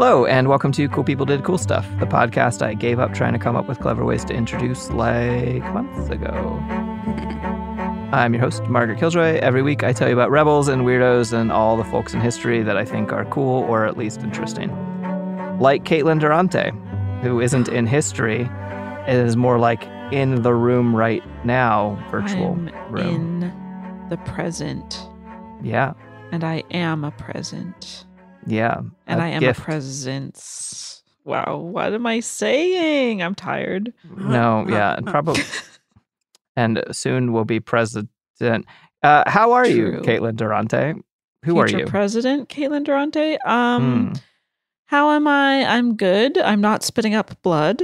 Hello, and welcome to Cool People Did Cool Stuff, the podcast I gave up trying to come up with clever ways to introduce like months ago. I'm your host, Margaret Killjoy. Every week I tell you about rebels and weirdos and all the folks in history that I think are cool or at least interesting. Like Caitlin Durante, who isn't in history, is more like in the room right now, virtual I'm room. in the present, Yeah, and I am a present, yeah. and I am gift. a presence. Wow, what am I saying? I'm tired. No, yeah, and probably, and soon we'll be president. Uh, how are you, Caitlin Durante? Who are you? President Caitlin Durante. Um, Hmm, how am I? I'm good. I'm not spitting up blood.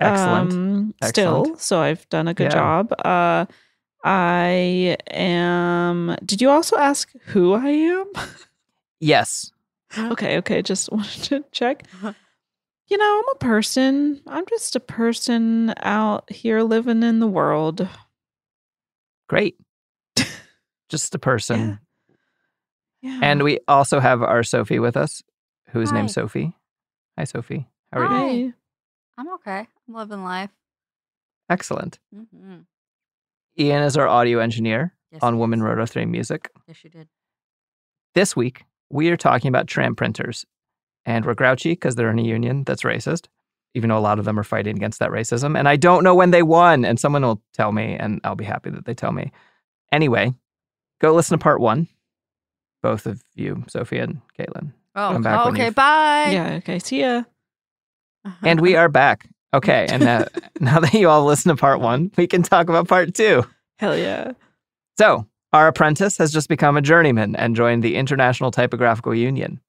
excellent. Um, still, so I've done a good Yeah. job. Uh, I am. Did you also ask who I am? yes. Okay, okay. Just wanted to check. You know, I'm a person. I'm just a person out here living in the world. Great. Just a person. Yeah. And we also have our Sophie with us, who's named Sophie. Hi, Sophie. How are you? Hi. Hi. I'm okay. I'm living life. Excellent. Mm-hmm. Ian is our audio engineer Yes, on Woman is. Roto 3 Music. Yes, you did. This week, we are talking about tramp printers. And we're grouchy because they're in a union that's racist, even though a lot of them are fighting against that racism. And I don't know when they won. And someone will tell me, and I'll be happy that they tell me. Anyway, go listen to part one. Both of you, Sophie and Caitlin. Oh, Come back when okay. Bye. Yeah. Okay. See ya. And we are back. Okay. And uh, now that you all listen to part one, we can talk about part two. Hell yeah. So, our apprentice has just become a journeyman and joined the International Typographical Union.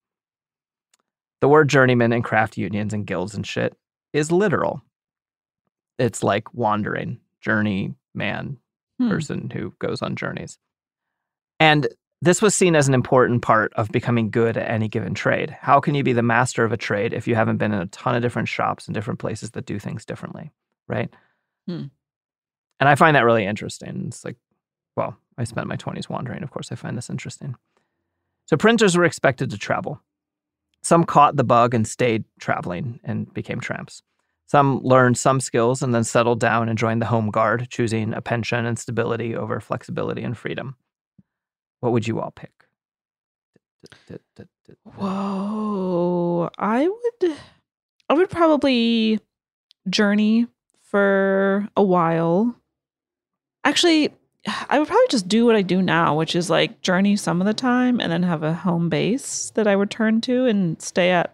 The word journeyman in craft unions and guilds and shit is literal. It's like wandering, journey man, Hmm. person who goes on journeys. And this was seen as an important part of becoming good at any given trade. How can you be the master of a trade if you haven't been in a ton of different shops and different places that do things differently? Right. Hmm. And I find that really interesting. It's like, well, I spent my 20s wandering. Of course, I find this interesting. So, printers were expected to travel. Some caught the bug and stayed traveling and became tramps. Some learned some skills and then settled down and joined the Home Guard, choosing a pension and stability over flexibility and freedom. What would you all pick? Whoa. I would I would probably journey for a while. Actually, I would probably just do what I do now, which is like journey some of the time and then have a home base that I return to and stay at,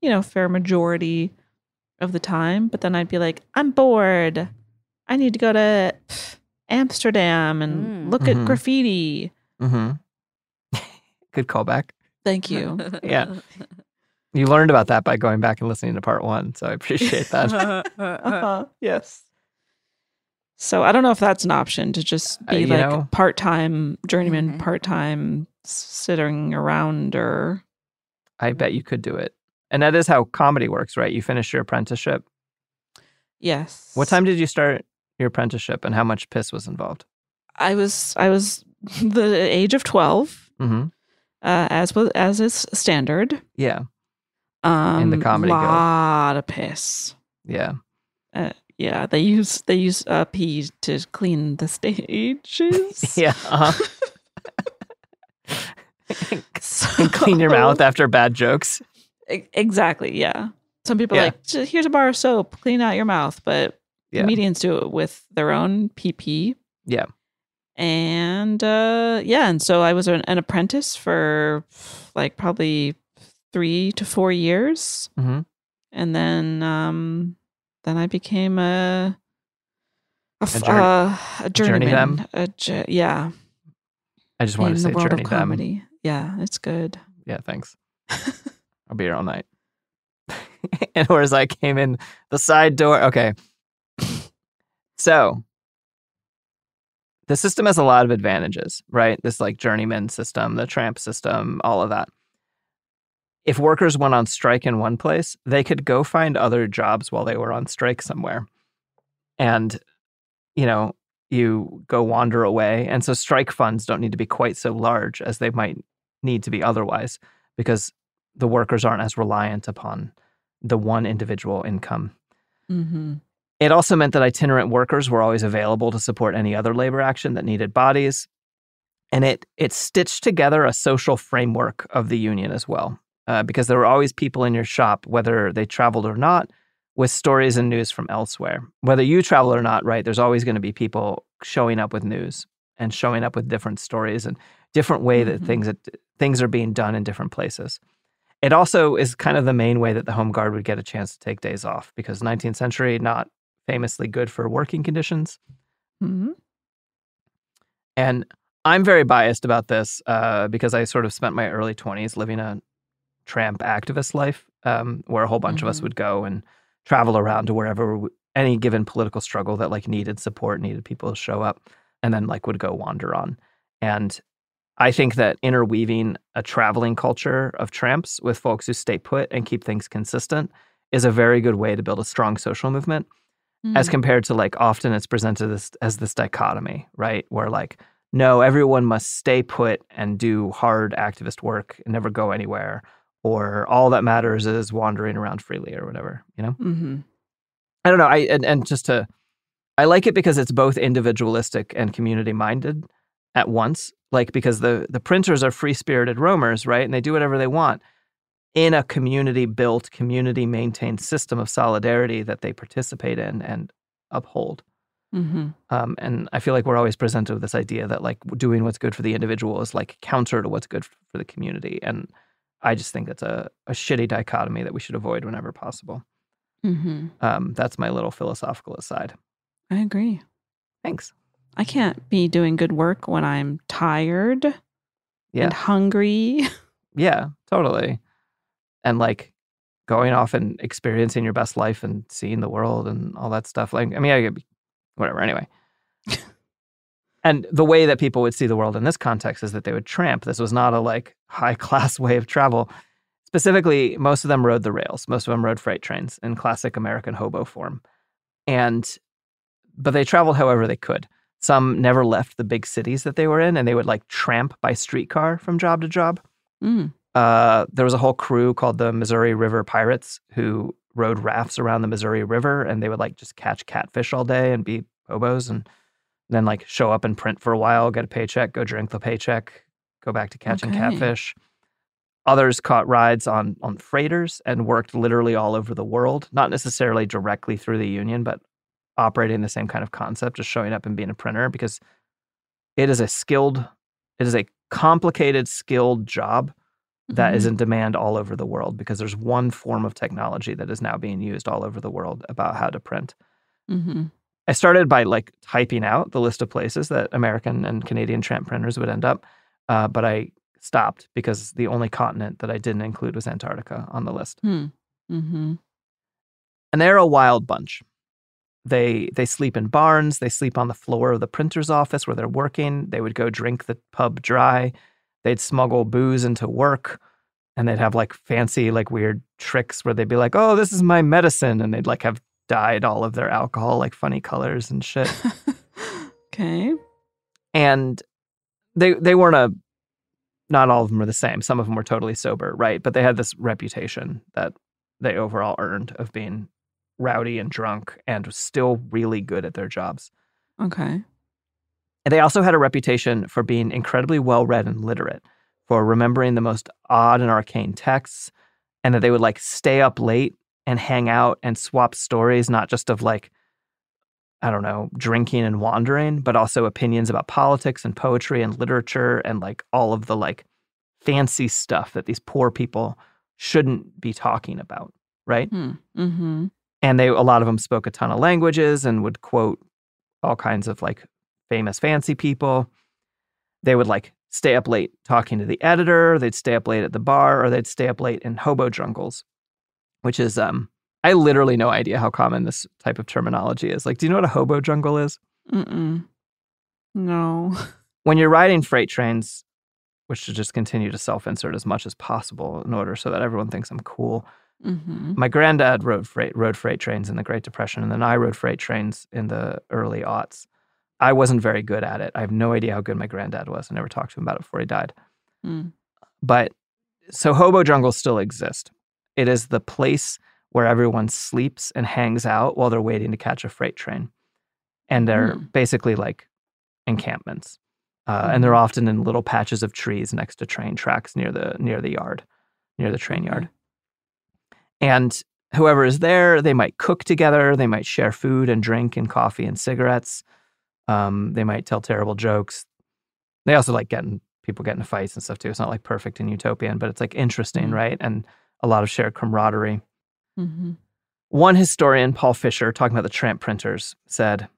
you know, fair majority of the time. But then I'd be like, I'm bored. I need to go to Amsterdam and Mm. look Mhm. at graffiti. Mm-hmm. Good callback. Thank you. Yeah. You learned about that by going back and listening to part one, so I appreciate that. uh-huh. Yes. So I don't know if that's an option to just Uh, be you like part time journeyman, Mhm. part time sitting around or I bet you could do it. And that is how comedy works, right? You finish your apprenticeship. yes. What time did you start your apprenticeship and how much piss was involved? I was I was the age of twelve, Mm-hmm. uh, as was as is standard. Yeah. Um, the comedy guild. lot of piss. Yeah. Uh, yeah, they use they use uh, pee to clean the stages. Yeah. Uh-huh. So- and clean your mouth after bad jokes. Exactly. Yeah. Some people are Yeah. like, here's a bar of soap, clean out your mouth, but Yeah. comedians do it with their own PP. Yeah. And uh, yeah, and so I was an, an apprentice for like probably three to four years, Mm-hmm. and then um, then I became a a, f- journey- uh, a journey journeyman. them? A jo- yeah, I just wanted in to the say world journey of them. comedy. Yeah, it's good. Yeah, thanks. I'll be here all night. and whereas I came in the side door. Okay. So the system has a lot of advantages, right? This like journeyman system, the tramp system, all of that. If workers went on strike in one place, they could go find other jobs while they were on strike somewhere. And, you know, you go wander away. And so strike funds don't need to be quite so large as they might need to be otherwise because the workers aren't as reliant upon the one individual income. Mm-hmm. It also meant that itinerant workers were always available to support any other labor action that needed bodies. And it it stitched together a social framework of the union as well, uh, because there were always people in your shop, whether they traveled or not, with stories and news from elsewhere. Whether you travel or not, right? There's always going to be people showing up with news and showing up with different stories and different way that Mhm. things that things are being done in different places. It also is kind of the main way that the home guard would get a chance to take days off because 19th century not famously good for working conditions. Mm-hmm. And I'm very biased about this uh, because I sort of spent my early 20s living a tramp activist life um, where a whole bunch of us Mhm. would go and travel around to wherever w- any given political struggle that like needed support, needed people to show up, and then like would go wander on. And I think that interweaving a traveling culture of tramps with folks who stay put and keep things consistent is a very good way to build a strong social movement as Mm. compared to like often it's presented as, as this dichotomy, right? Where like, no, everyone must stay put and do hard activist work and never go anywhere, or all that matters is wandering around freely or whatever, you know? Mm-hmm. I don't know. I and, and just to I like it because it's both individualistic and community minded at once. Like because the the printers are free spirited roamers, right? And they do whatever they want in a community built, community maintained system of solidarity that they participate in and uphold. Mm-hmm. Um, and I feel like we're always presented with this idea that like doing what's good for the individual is like counter to what's good for the community. And I just think that's a, a shitty dichotomy that we should avoid whenever possible. Mm-hmm. Um, that's my little philosophical aside. I agree. Thanks. I can't be doing good work when I'm tired Yeah. and hungry. Yeah, totally. And like going off and experiencing your best life and seeing the world and all that stuff. Like, I mean, I could be, whatever. Anyway. and the way that people would see the world in this context is that they would tramp. This was not a like high class way of travel. Specifically, most of them rode the rails. Most of them rode freight trains in classic American hobo form. And, but they traveled however they could. Some never left the big cities that they were in and they would like tramp by streetcar from job to job. Mm. Uh, there was a whole crew called the Missouri River Pirates who rode rafts around the Missouri River and they would like just catch catfish all day and be hobos and then like show up and print for a while, get a paycheck, go drink the paycheck, go back to catching Okay. catfish. Others caught rides on on freighters and worked literally all over the world, not necessarily directly through the union, but operating the same kind of concept, just showing up and being a printer because it is a skilled, it is a complicated, skilled job that is Mhm. in demand all over the world because there's one form of technology that is now being used all over the world about how to print. Mm-hmm. I started by like typing out the list of places that American and Canadian tramp printers would end up, uh, but I stopped because the only continent that I didn't include was Antarctica on the list. Hmm. Mm-hmm. And they're a wild bunch. They they sleep in barns. They sleep on the floor of the printer's office where they're working. They would go drink the pub dry. They'd smuggle booze into work, and they'd have like fancy like weird tricks where they'd be like, "Oh, this is my medicine," and they'd like have dyed all of their alcohol like funny colors and shit. okay. and they they weren't a not all of them were the same. Some of them were totally sober, right? But they had this reputation that they overall earned of being rowdy and drunk and still really good at their jobs. Okay. And they also had a reputation for being incredibly well read and literate, for remembering the most odd and arcane texts, and that they would like stay up late and hang out and swap stories, not just of like, I don't know, drinking and wandering, but also opinions about politics and poetry and literature and like all of the like fancy stuff that these poor people shouldn't be talking about, right? Hmm. Mm-hmm. and they a lot of them spoke a ton of languages and would quote all kinds of like famous fancy people they would like stay up late talking to the editor they'd stay up late at the bar or they'd stay up late in hobo jungles which is um i literally no idea how common this type of terminology is like do you know what a hobo jungle is Mm-mm. No. when you're riding freight trains which should just continue to self-insert as much as possible in order so that everyone thinks i'm cool Mm-hmm. my granddad rode freight rode freight trains in the Great Depression, and then I rode freight trains in the early aughts. I wasn't very good at it. I have no idea how good my granddad was. I never talked to him about it before he died. Mm. But so hobo jungles still exist. It is the place where everyone sleeps and hangs out while they're waiting to catch a freight train, and they're Hmm. basically like encampments. Uh, And they're often in little patches of trees next to train tracks near the near the yard, near the train yard. And whoever is there, they might cook together. They might share food and drink and coffee and cigarettes. Um, they might tell terrible jokes. They also like getting people get into fights and stuff too. It's not like perfect and utopian, but it's like interesting, Mhm. right? And a lot of shared camaraderie. Mm-hmm. One historian, Paul Fisher, talking about the tramp printers, said,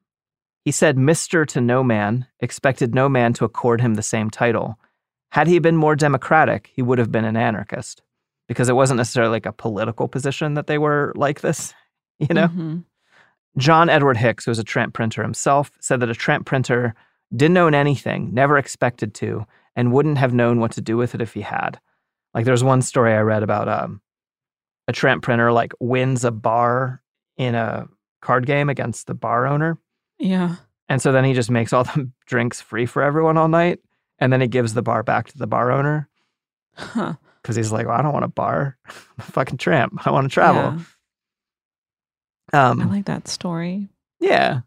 He said, Mr. to no man, expected no man to accord him the same title. Had he been more democratic, he would have been an anarchist because it wasn't necessarily like a political position that they were like this, you know? Mm-hmm. John Edward Hicks, who was a tramp printer himself, said that a tramp printer didn't own anything, never expected to, and wouldn't have known what to do with it if he had. Like there's one story I read about um, a tramp printer like wins a bar in a card game against the bar owner. Yeah. And so then he just makes all the drinks free for everyone all night. And then he gives the bar back to the bar owner Huh. because he's like, well, I don't want a bar. I'm a fucking tramp. I want to travel. Yeah. Um, I like that story. Yeah.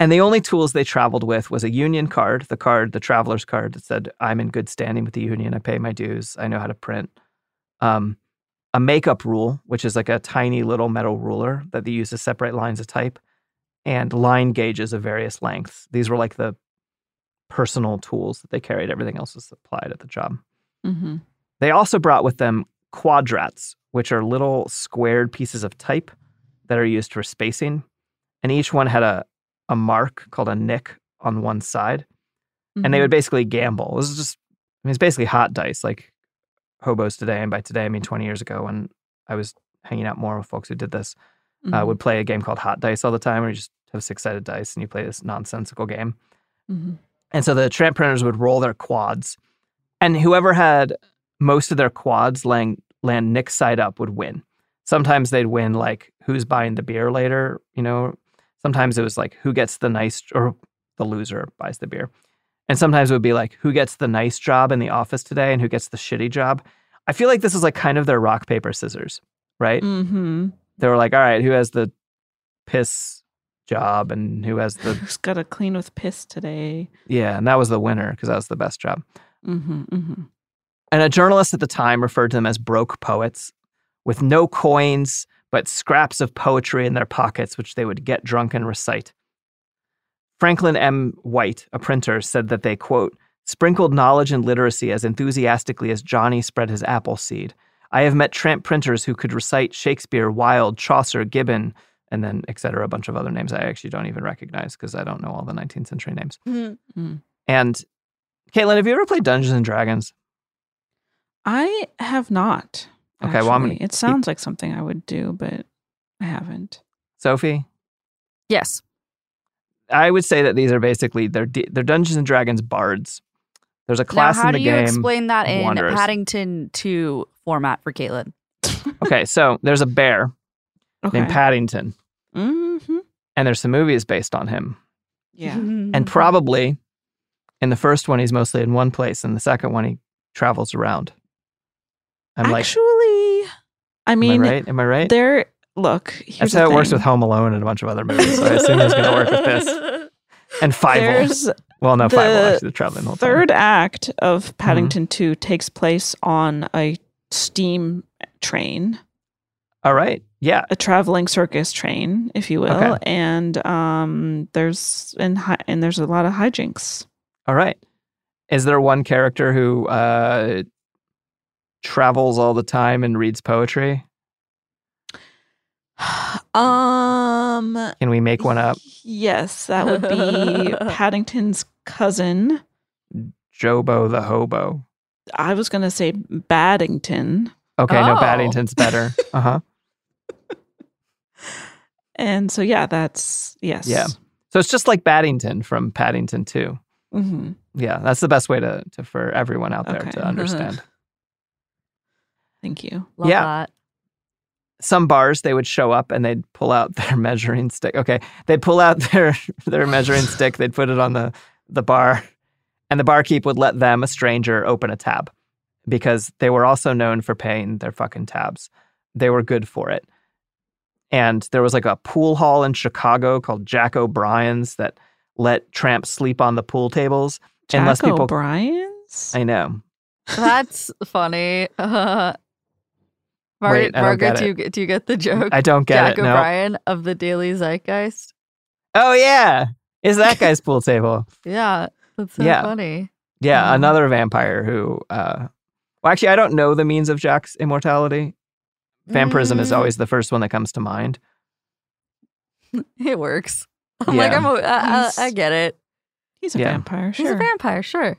And the only tools they traveled with was a union card, the card, the traveler's card that said, I'm in good standing with the union. I pay my dues. I know how to print. Um, a makeup rule, which is like a tiny little metal ruler that they use to separate lines of type, and line gauges of various lengths. These were like the personal tools that they carried. Everything else was supplied at the job. Mm-hmm. They also brought with them quadrats, which are little squared pieces of type that are used for spacing. And each one had a, a mark called a nick on one side. And they would basically gamble. It was just, I mean, it's basically hot dice, like hobos today. And by today, I mean 20 years ago when I was hanging out more with folks who did this, Mm-hmm. uh, would play a game called hot dice all the time where you just have six sided dice and you play this nonsensical game. Mm-hmm. And so the tramp printers would roll their quads, and whoever had most of their quads laying, land Nick's side up would win. Sometimes they'd win like who's buying the beer later, you know. Sometimes it was like who gets the nice or the loser buys the beer. And sometimes it would be like who gets the nice job in the office today and who gets the shitty job. I feel like this is like kind of their rock paper scissors, right? Mm-hmm. They were like, all right, who has the piss job and who has the Who's got to clean with piss today? yeah, and that was the winner because that was the best job. Mm-hmm. Mm-hmm. And a journalist at the time referred to them as broke poets with no coins, but scraps of poetry in their pockets, which they would get drunk and recite. Franklin M. White, a printer, said that they, quote, sprinkled knowledge and literacy as enthusiastically as Johnny spread his apple seed. I have met tramp printers who could recite Shakespeare, Wilde, Chaucer, Gibbon, and then et cetera, a bunch of other names I actually don't even recognize because I don't know all the 19th century names. Mm. And Caitlin, have you ever played Dungeons and Dragons? I have not. Okay, well, I'm gonna. It sounds like something I would do, but I haven't. Sophie? Yes. I would say that these are basically they're they're Dungeons and Dragons bards. There's a class now, how in the do you explain that in Wanderers. Paddington 2 format for Caitlin? okay, so there's a bear Okay. named Paddington, mm-hmm. and there's some movies based on him. Yeah. And probably in the first one, he's mostly in one place, and the second one, he travels around. I'm like, Actually, I mean, am I right? Am I right? there. Look, here's That's how it works with Home Alone and a bunch of other movies. So I assume it's going to work with this. And Five Well, no, Five the actually traveling the whole third time. act of Paddington 2 takes place on a steam train, All right. Yeah. a traveling circus train, if you will, Okay. and um, there's and hi- and there's a lot of hijinks. All right. Is there one character who uh, travels all the time and reads poetry? Um, Can we make one up? yes, that would be Paddington's cousin. Jobo the hobo. I was gonna say Baddington, Okay, no, Oh. Baddington's better. Uh huh. and so yeah, that's yes, Yeah. So it's just like Baddington from Paddington 2. hmm Yeah, that's the best way to, to for everyone out there Okay. to understand. Thank you. Love Yeah. that. Some bars they would show up and they'd pull out their measuring stick. Okay, they'd pull out their their measuring stick. They'd put it on the the bar, and the barkeep would let them, a stranger, open a tab because they were also known for paying their fucking tabs. They were good for it. And there was like a pool hall in Chicago called Jack O'Brien's that let tramps sleep on the pool tables. Jack Unless people- O'Brien's. I know. That's funny. Uh, Margaret, Wait, don't Margaret get do, you, get- do you get the joke? I don't get Jack it. No. O'Brien of the Daily Zeitgeist. Oh yeah, is that guy's pool table? Yeah, that's so Yeah. funny. Yeah, Mhm. another vampire who. uh Well, actually, I don't know the means of Jack's immortality. Vampirism is Mm. always the first one that comes to mind. It works. I'm like, I'm, a- I, I, He's- I get it. He's a Yeah. vampire. He's a vampire, sure.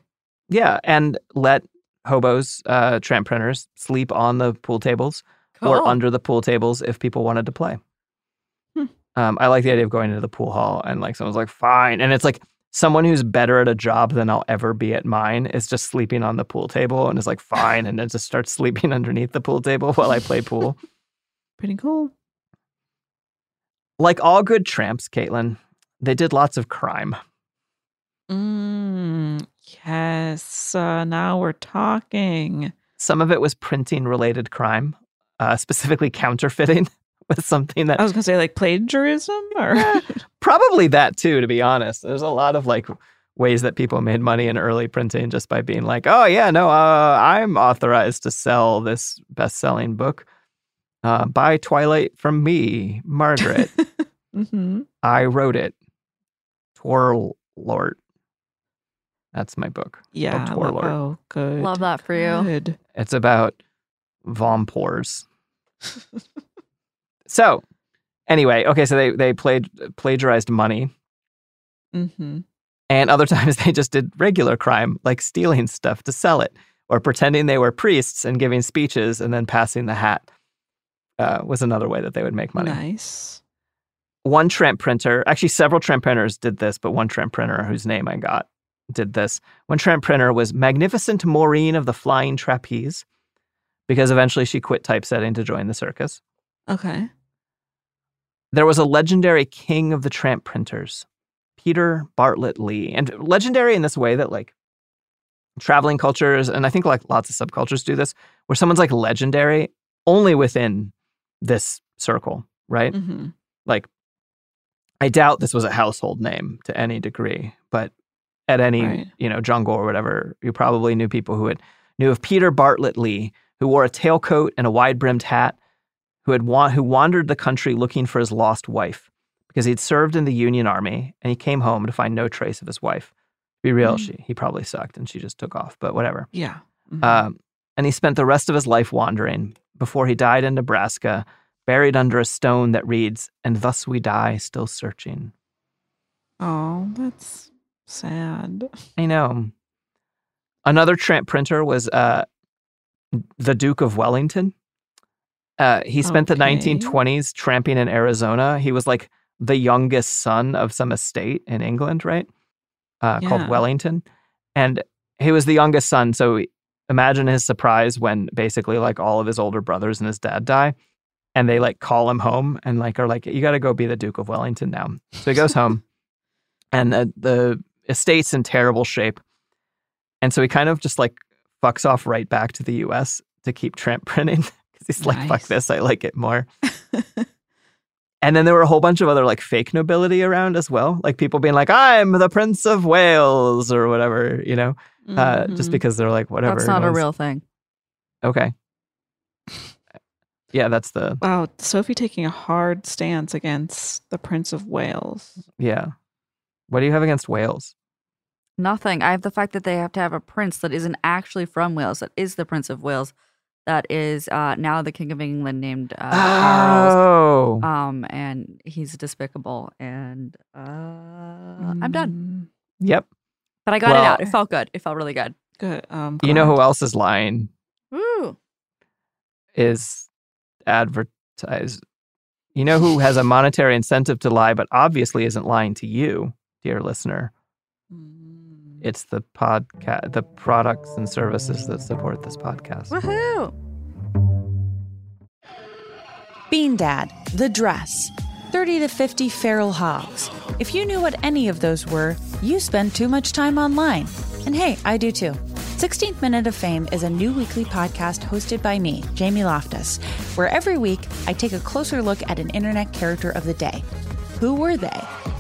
Yeah, and let hobos, uh, tramp printers, sleep on the pool tables Cool. or under the pool tables if people wanted to play. Hmm. Um, I like the idea of going into the pool hall and like someone's like, fine. And it's like someone who's better at a job than I'll ever be at mine is just sleeping on the pool table and is like, fine. and then just starts sleeping underneath the pool table while I play pool. Pretty cool. like all good tramps, Caitlin, they did lots of crime. Mm, yes. Uh, now we're talking. Some of it was printing related crime, uh, specifically counterfeiting was something that I was gonna say like plagiarism or probably that too, to be honest. There's a lot of like ways that people made money in early printing just by being like, oh, yeah, no, uh, I'm authorized to sell this best selling book. Uh, buy Twilight from me, Margaret. hmm I wrote it. Twirlort. That's my book. Yeah. Twirlort. lo- Oh, good. Love that for you. Good. It's about vampires. so, anyway, okay, so they they played plagiarized money, hmm and other times they just did regular crime, like stealing stuff to sell it, or pretending they were priests and giving speeches and then passing the hat. Uh, was another way that they would make money. Nice. One tramp printer, actually, several tramp printers did this, but one tramp printer whose name I got did this. when tramp printer was Magnificent Maureen of the Flying Trapeze, because eventually she quit typesetting to join the circus. Okay. There was a legendary king of the tramp printers, Peter Bartlett Lee. And legendary in this way that, like, traveling cultures, and I think like lots of subcultures do this, where someone's like legendary only within this circle, right? hmm Like, I doubt this was a household name to any degree, but at any, Right. you know, jungle or whatever, you probably knew people who had knew of Peter Bartlett Lee, who wore a tailcoat and a wide brimmed hat, who had wa- who wandered the country looking for his lost wife because he'd served in the Union Army and he came home to find no trace of his wife. To be real, Mm. she he probably sucked and she just took off, but whatever. Yeah. Mhm. Um, and he spent the rest of his life wandering before he died in Nebraska, buried under a stone that reads, And thus we die, still searching. oh, that's sad. I know. Another tramp printer was uh, the Duke of Wellington. Uh, he spent the 1920s tramping in Arizona. He was like the youngest son of some estate in England, right? Uh, Yeah. Called Wellington. And he was the youngest son. So imagine his surprise when basically like all of his older brothers and his dad die. And they like call him home and like are like, you got to go be the Duke of Wellington now. So he goes home and the, the estate's in terrible shape. And so he kind of just like fucks off right back to the US to keep tramp printing because he's like, fuck this, I like it more. and then there were a whole bunch of other like fake nobility around as well, like people being like, I'm the Prince of Wales or whatever, you know, uh, just Mhm. because they're like, whatever. That's not a real thing. Okay. Yeah, that's the, Wow, Sophie taking a hard stance against the Prince of Wales. yeah. What do you have against Wales? Nothing. I have the fact that they have to have a prince that isn't actually from Wales, that is the Prince of Wales, that is uh, now the King of England named uh, Charles. oh. Um, and he's despicable. And uh, I'm done. yep. But I got it out. It felt good. It felt really good. Good. Um, You know who else is lying? Woo. is advertise. You know who has a monetary incentive to lie, but obviously isn't lying to you, dear listener. Mm. It's the podcast, the products and services that support this podcast. Woohoo. Bean Dad, The Dress, 30 to 50 Feral Hogs. If you knew what any of those were, you spend too much time online. And hey, I do too. 16th Minute of Fame is a new weekly podcast hosted by me, Jamie Loftus, where every week I take a closer look at an internet character of the day. Who were they?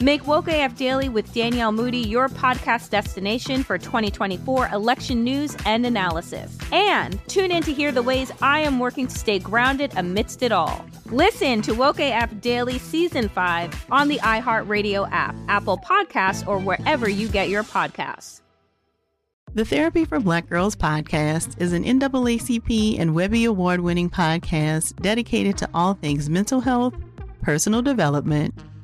Make Woke AF Daily with Danielle Moody your podcast destination for 2024 election news and analysis. And tune in to hear the ways I am working to stay grounded amidst it all. Listen to Woke AF Daily Season 5 on the iHeartRadio app, Apple Podcasts, or wherever you get your podcasts. The Therapy for Black Girls podcast is an NAACP and Webby Award winning podcast dedicated to all things mental health, personal development,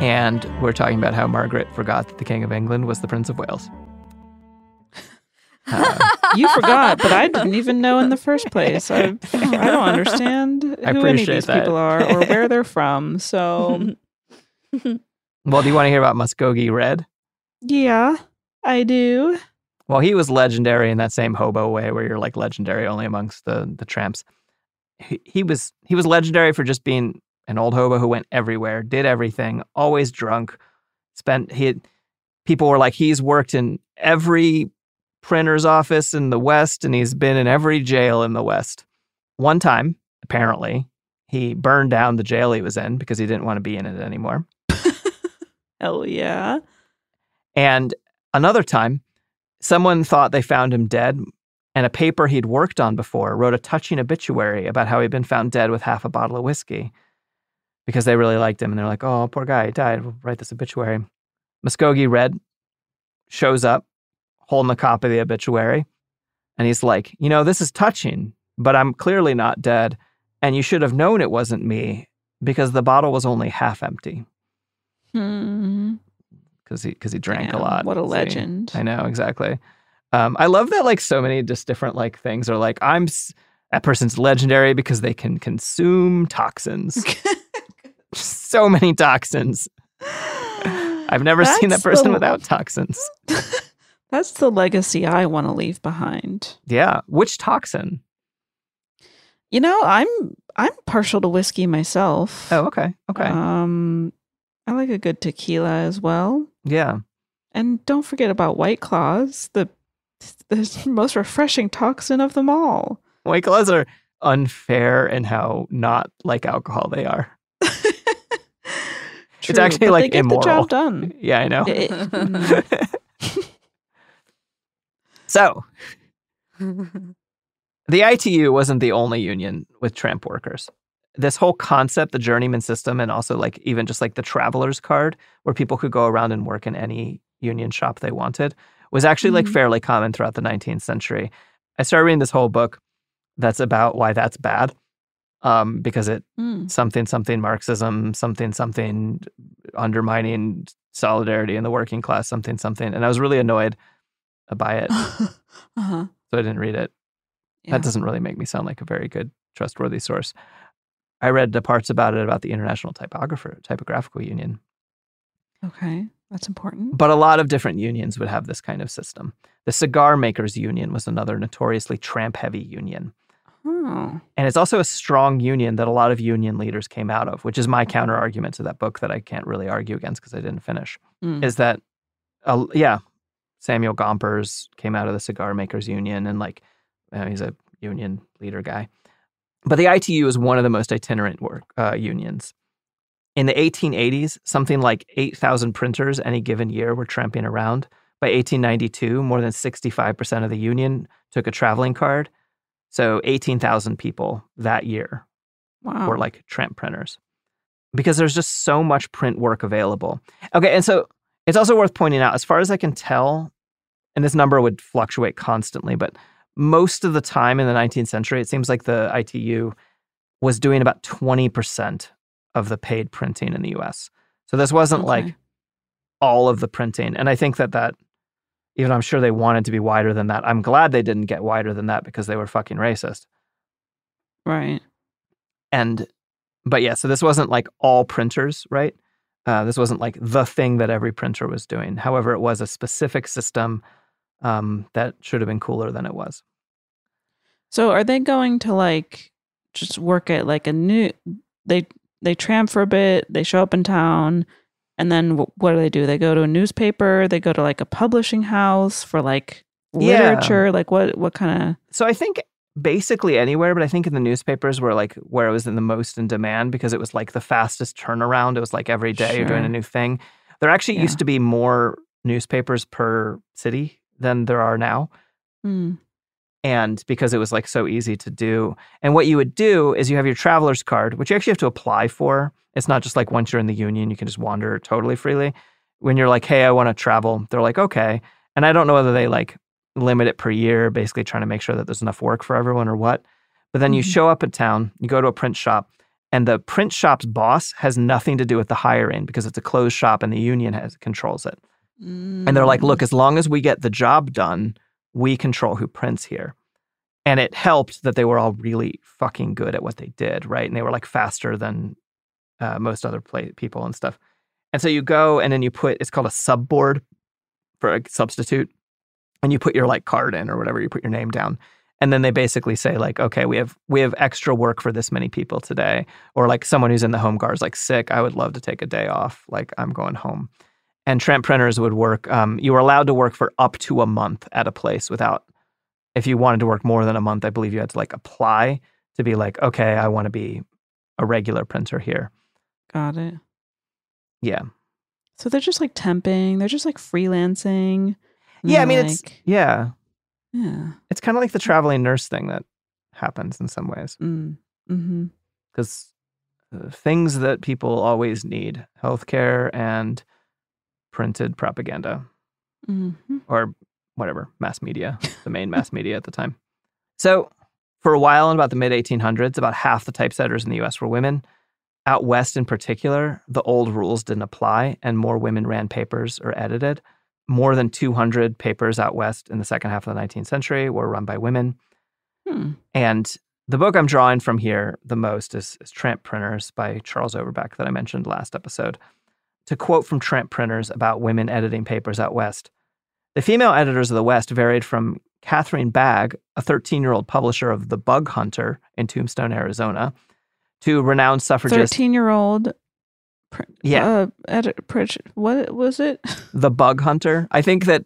And we're talking about how Margaret forgot that the King of England was the Prince of Wales. Uh, You forgot, but I didn't even know in the first place. I, I don't understand who any of these that. people are or where they're from. So, well, do you want to hear about Muskogee Red? yeah, I do. Well, he was legendary in that same hobo way where you're like legendary only amongst the the tramps. He, he was he was legendary for just being an old hobo who went everywhere, did everything, always drunk. Spent he had, people were like he's worked in every printer's office in the West and he's been in every jail in the West. One time, apparently, he burned down the jail he was in because he didn't want to be in it anymore. Hell yeah. And another time, someone thought they found him dead, and a paper he'd worked on before wrote a touching obituary about how he'd been found dead with half a bottle of whiskey because they really liked him. And they're like, oh, poor guy, he died. We'll write this obituary. Muskogee Red shows up, holding a copy of the obituary. And he's like, you know, this is touching, but I'm clearly not dead. And you should have known it wasn't me because the bottle was only half empty Hmm. because he because he drank Damn, a lot. what a See? legend. I know exactly. Um, I love that like so many just different like things are like I'm s- that person's legendary because they can consume toxins. so many toxins. I've never seen that person the- without toxins. That's the legacy I want to leave behind. Yeah, which toxin? You know, I'm I'm partial to whiskey myself. Oh, okay, okay, Um, I like a good tequila as well. yeah. And don't forget about White Claws, the the most refreshing toxin of them all. White claws are unfair in how not like alcohol they are. True, it's actually but like they get immoral. the job done. Yeah, I know. It- mm. so the ITU wasn't the only union with tramp workers. This whole concept, the journeyman system, and also like even just like the traveler's card, where people could go around and work in any union shop they wanted, was actually like Mhm. fairly common throughout the 19th century. I started reading this whole book that's about why that's bad, um, because it Mm. something something Marxism, something something undermining solidarity in the working class, something something, and I was really annoyed by it, so uh-huh. I didn't read it. Yeah. That doesn't really make me sound like a very good, trustworthy source. I read the parts about it about the International Typographer Typographical Union, Okay, that's important. but a lot of different unions would have this kind of system. The Cigar Makers Union was another notoriously tramp-heavy union. Oh, And it's also a strong union that a lot of union leaders came out of, which is my counter argument to that book that I can't really argue against because I didn't finish. Mm. Is that, uh, yeah, Samuel Gompers came out of the Cigar Makers Union and like you know, he's a union leader guy. But the ITU is one of the most itinerant work uh, unions. In the 1880s, something like 8,000 printers any given year were tramping around. By 1892, more than 65% of the union took a traveling card. So 18,000 people that year wow. were like tramp printers because there's just so much print work available. Okay, and so it's also worth pointing out, as far as I can tell, and this number would fluctuate constantly, but most of the time in the 19th century, it seems like the ITU was doing about 20% of the paid printing in the US. So this wasn't like all of the printing. And I think that that, even though I'm sure they wanted to be wider than that, I'm glad they didn't get wider than that because they were fucking racist. right. and but yeah so this wasn't like all printers right uh, this wasn't like the thing that every printer was doing however it was a specific system um, that should have been cooler than it was So are they going to like just work at like a new they they tramp for a bit, they show up in town and then wh- what do they do? They go to a newspaper, they go to like a publishing house for like Yeah. literature, like what what kind of so i think basically anywhere but i think in the newspapers were like where it was in the most in demand because it was like the fastest turnaround it was like every day you're doing a new thing there actually Yeah. used to be more newspapers per city than there are now Hmm. And because it was like so easy to do. And what you would do is you have your traveler's card, which you actually have to apply for. It's not just like once you're in the union, you can just wander totally freely. When you're like, hey, I want to travel, they're like, okay. And I don't know whether they like limit it per year, basically trying to make sure that there's enough work for everyone or what. But then you Mhm. show up in town, you go to a print shop, and the print shop's boss has nothing to do with the hiring because it's a closed shop and the union has controls it. And they're like, Mm. look, as long as we get the job done, we control who prints here. And it helped that they were all really fucking good at what they did, right? And they were like faster than uh, most other play- people and stuff. And so you go and then you put, it's called a subboard for a substitute. and you put your like card in or whatever, you put your name down. And then they basically say like, okay, we have we have extra work for this many people today, or like someone who's in the home guard is like sick. I would love to take a day off. Like I'm going home. And tramp printers would work. Um, you were allowed to work for up to a month at a place without. If you wanted to work more than a month, I believe you had to like apply to be like, okay, I want to be a regular printer here. Got it. Yeah. So they're just like temping. They're just like freelancing. Yeah, I mean it's yeah. yeah. It's kind of like the traveling nurse thing that happens in some ways Mm. Mm-hmm. because uh, things that people always need: healthcare and printed propaganda Mm-hmm. or whatever mass media, the main mass media at the time. So, for a while in about the mid 1800s, about half the typesetters in the U.S. were women. Out west, in particular, the old rules didn't apply, and more women ran papers or edited. More than 200 papers out west in the second half of the 19th century were run by women. Hmm. And the book I'm drawing from here the most is, is Tramp Printers by Charles Overbeck that I mentioned last episode. To quote from Tramp Printers about women editing papers out west, the female editors of the West varied from Catherine Bagg, a 13 year old publisher of The Bug Hunter in Tombstone, Arizona, to renowned suffragist Thirteen-year-old. Pr- Yeah. Uh, edit, what was it? The Bug Hunter. I think that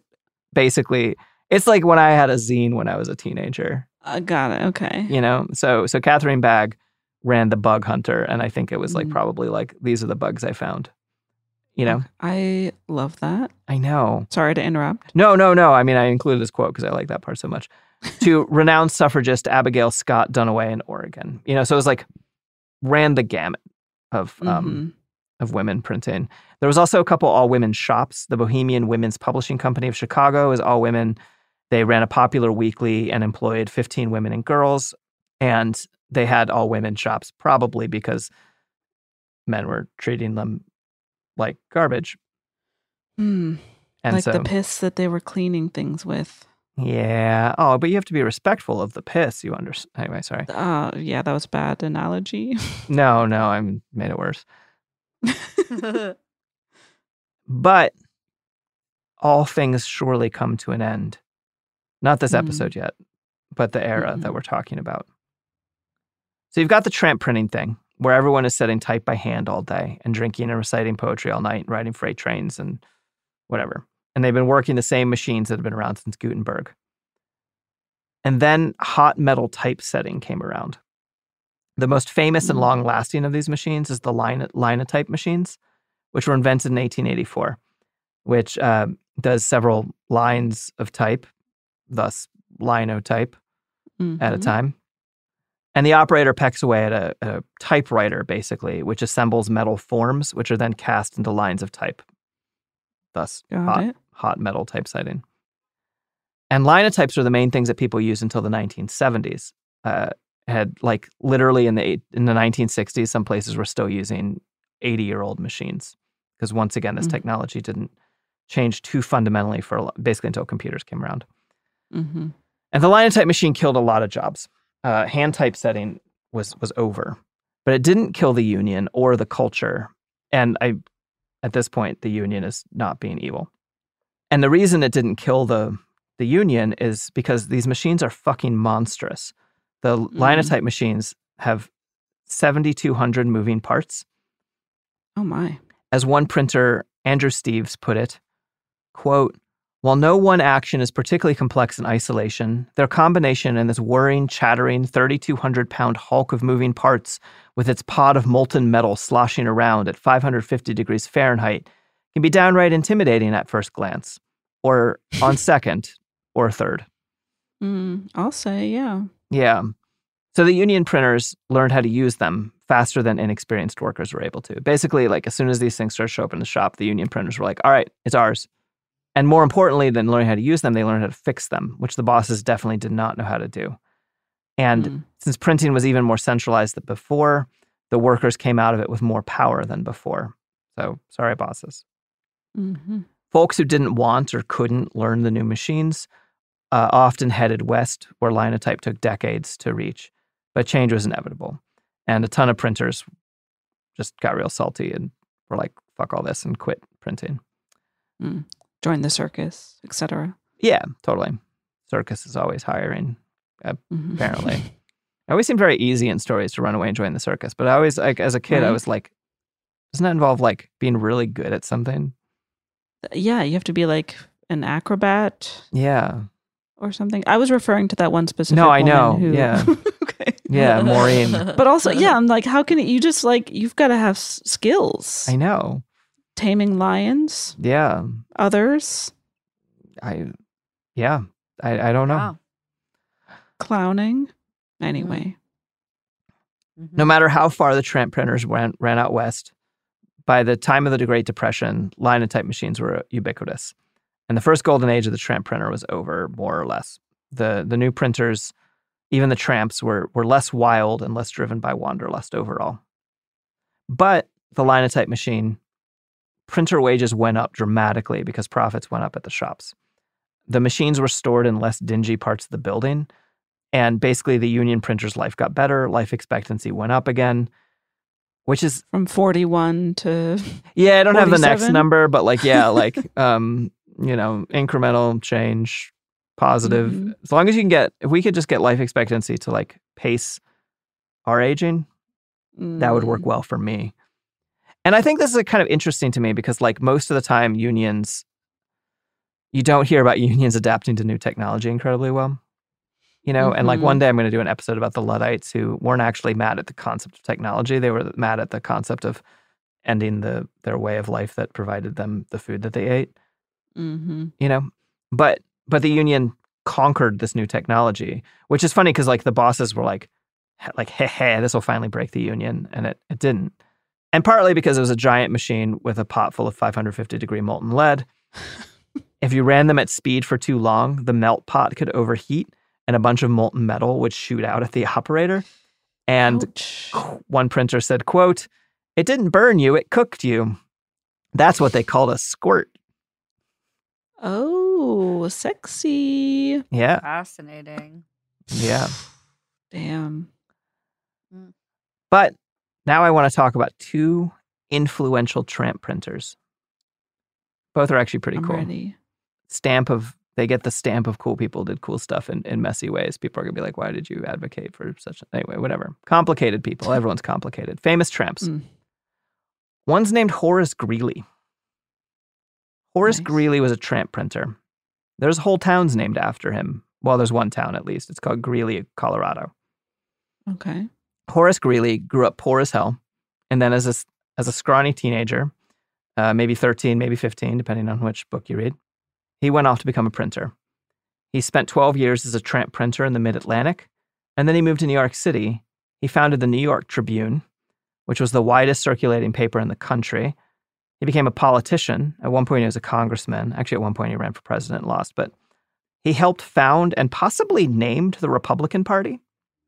basically it's like when I had a zine when I was a teenager, I got it. Okay. you know? So so Catherine Bagg ran The Bug Hunter, and I think it was like Mhm. probably like these are the bugs I found. You know? I love that. I know. Sorry to interrupt. No, no, no. I mean, I included this quote because I like that part so much. to renowned suffragist Abigail Scott Duniway in Oregon. You know, so it was like ran the gamut of um, Mhm. of women printing. There was also a couple all women shops. The Bohemian Women's Publishing Company of Chicago is all women. They ran a popular weekly and employed 15 women and girls. And they had all women shops, probably because men were treating them like garbage. Hmm. And like so, the piss that they were cleaning things with. yeah. Oh, but you have to be respectful of the piss. You understand? Anyway, sorry. Uh, yeah, that was bad analogy. No, no, I made it worse. But all things surely come to an end. Not this Mm. episode yet, but the era that Mhm. we're talking about. So you've got the tramp printing thing, where everyone is setting type by hand all day and drinking and reciting poetry all night and riding freight trains and whatever. And they've been working the same machines that have been around since Gutenberg. And then hot metal typesetting came around. The most famous and Mm. long lasting of these machines is the line, linotype machines, which were invented in 1884, which uh, does several lines of type, thus linotype at a Mhm. time. And the operator pecks away at a, a typewriter, basically, which assembles metal forms, which are then cast into lines of type. Thus, Got hot, it. hot metal typesetting. And linotypes are the main things that people use until the 1970s. Uh, had like literally in the in the 1960s, some places were still using 80 year old machines because once again, this Mm. technology didn't change too fundamentally for basically until computers came around. Mm-hmm. And the linotype machine killed a lot of jobs. Uh, hand typesetting was was over, but it didn't kill the union or the culture. And I, at this point, the union is not being evil. And the reason it didn't kill the the union is because these machines are fucking monstrous. The linotype machines have 7,200 moving parts. Oh my. As one printer, Andrew Steves, put it, quote, while no one action is particularly complex in isolation, their combination in this whirring, chattering, 3,200 pound hulk of moving parts with its pod of molten metal sloshing around at 550 degrees Fahrenheit can be downright intimidating at first glance, or on second, or third. Mm, I'll say, yeah. Yeah. So the union printers learned how to use them faster than inexperienced workers were able to. Basically, like as soon as these things started to show up in the shop, the union printers were like, all right, it's ours. And more importantly than learning how to use them, they learned how to fix them, which the bosses definitely did not know how to do. And Mm. since printing was even more centralized than before, the workers came out of it with more power than before. So sorry, bosses. Mm-hmm. Folks who didn't want or couldn't learn the new machines uh, often headed west, where linotype took decades to reach. But change was inevitable. And a ton of printers just got real salty and were like, fuck all this and quit printing. Join the circus, etc. Yeah, totally. Circus is always hiring, uh, Mhm. apparently. it always seemed very easy in stories to run away and join the circus. But I always, like, as a kid, I was like, doesn't that involve like being really good at something? Yeah, you have to be like an acrobat Yeah. or something. I was referring to that one specific. No, I know. Who, Yeah. okay. Yeah, Maureen. But also, yeah, I'm like, how can it, you just like you've got to have s- skills. I know. Taming lions, Yeah. others, I, yeah. I, I don't know. Wow. clowning. Anyway, mm-hmm. Mm-hmm. No matter how far the tramp printers went, ran out west, by the time of the Great Depression, linotype machines were ubiquitous. And the first golden age of the tramp printer was over, more or less. The, the new printers, even the tramps, were, were less wild and less driven by wanderlust overall. But the linotype machine, printer wages went up dramatically because profits went up at the shops. The machines were stored in less dingy parts of the building, and basically the union printer's life got better, life expectancy went up again, which is from 41 to yeah, I don't have the next number, but like yeah, like um, you know, incremental change, positive. Mhm. As long as you can get if we could just get life expectancy to like pace our aging, that would work Mm. well for me. And I think this is kind of interesting to me because like most of the time unions you don't hear about unions adapting to new technology incredibly well. You know, and like one day I'm going to do an episode about the Luddites who weren't actually mad at the concept of technology. They were mad at the concept of ending the their way of life that provided them the food that they ate Mm-hmm. you know but but the union conquered this new technology which is funny because like the bosses were like like hey hey this will finally break the union and it, it didn't and partly because it was a giant machine with a pot full of 550 degree molten lead. If you ran them at speed for too long the melt pot could overheat and a bunch of molten metal would shoot out at the operator. And one printer said quote it didn't burn you it cooked you. That's what they called a squirt. Oh, sexy. yeah. Fascinating. yeah. Damn. Mm. But now I want to talk about two influential tramp printers. Both are actually pretty I'm cool. ready. Stamp of they get the stamp of cool people did cool stuff in, in messy ways. People are gonna be like, why did you advocate for such a anyway, whatever. Complicated people. Everyone's complicated. Famous tramps. Mm. One's named Horace Greeley. Horace Nice. Greeley was a tramp printer. There's whole towns named after him. Well, there's one town at least. It's called Greeley, Colorado. Okay. Horace Greeley grew up poor as hell, and then as a as a scrawny teenager, uh, maybe thirteen, maybe fifteen, depending on which book you read, he went off to become a printer. He spent twelve years as a tramp printer in the Mid Atlantic, and then he moved to New York City. He founded the New York Tribune, which was the widest circulating paper in the country. He became a politician. At one point, he was a congressman. Actually, at one point, he ran for president and lost, but he helped found and possibly named the Republican Party.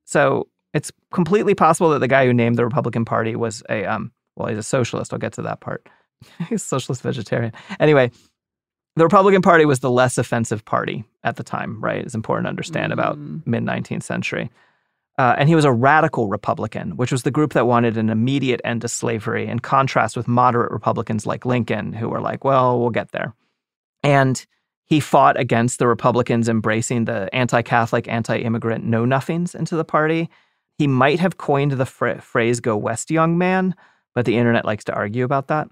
So it's completely possible that the guy who named the Republican Party was a um well, he's a socialist. I'll get to that part. he's a socialist vegetarian. Anyway, the Republican Party was the less offensive party at the time, right? It's important to understand about mid 19th century. Uh, and he was a radical Republican, which was the group that wanted an immediate end to slavery, in contrast with moderate Republicans like Lincoln, who were like, well, we'll get there. And he fought against the Republicans embracing the anti Catholic, anti immigrant know nothings into the party. He might have coined the phr- phrase go west, young man, but the internet likes to argue about that.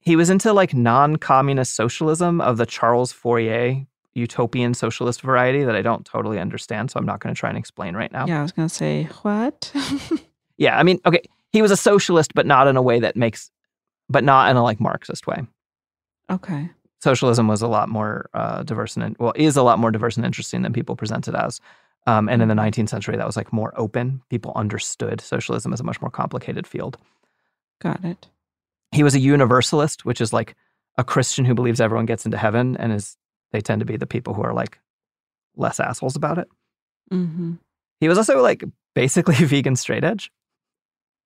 He was into like non communist socialism of the Charles Fourier utopian socialist variety that I don't totally understand. So I'm not going to try and explain right now. Yeah, I was gonna say what? Yeah, I mean, okay, he was a socialist, but not in a way that makes, but not in a like Marxist way. okay. Socialism was a lot more uh, diverse and well, is a lot more diverse and interesting than people present it as. Um, and in the 19th century, that was like more open. People understood socialism as a much more complicated field. Got it. He was a universalist, which is like a Christian who believes everyone gets into heaven, and is they tend to be the people who are like less assholes about it. Mm-hmm. He was also like basically vegan straight edge.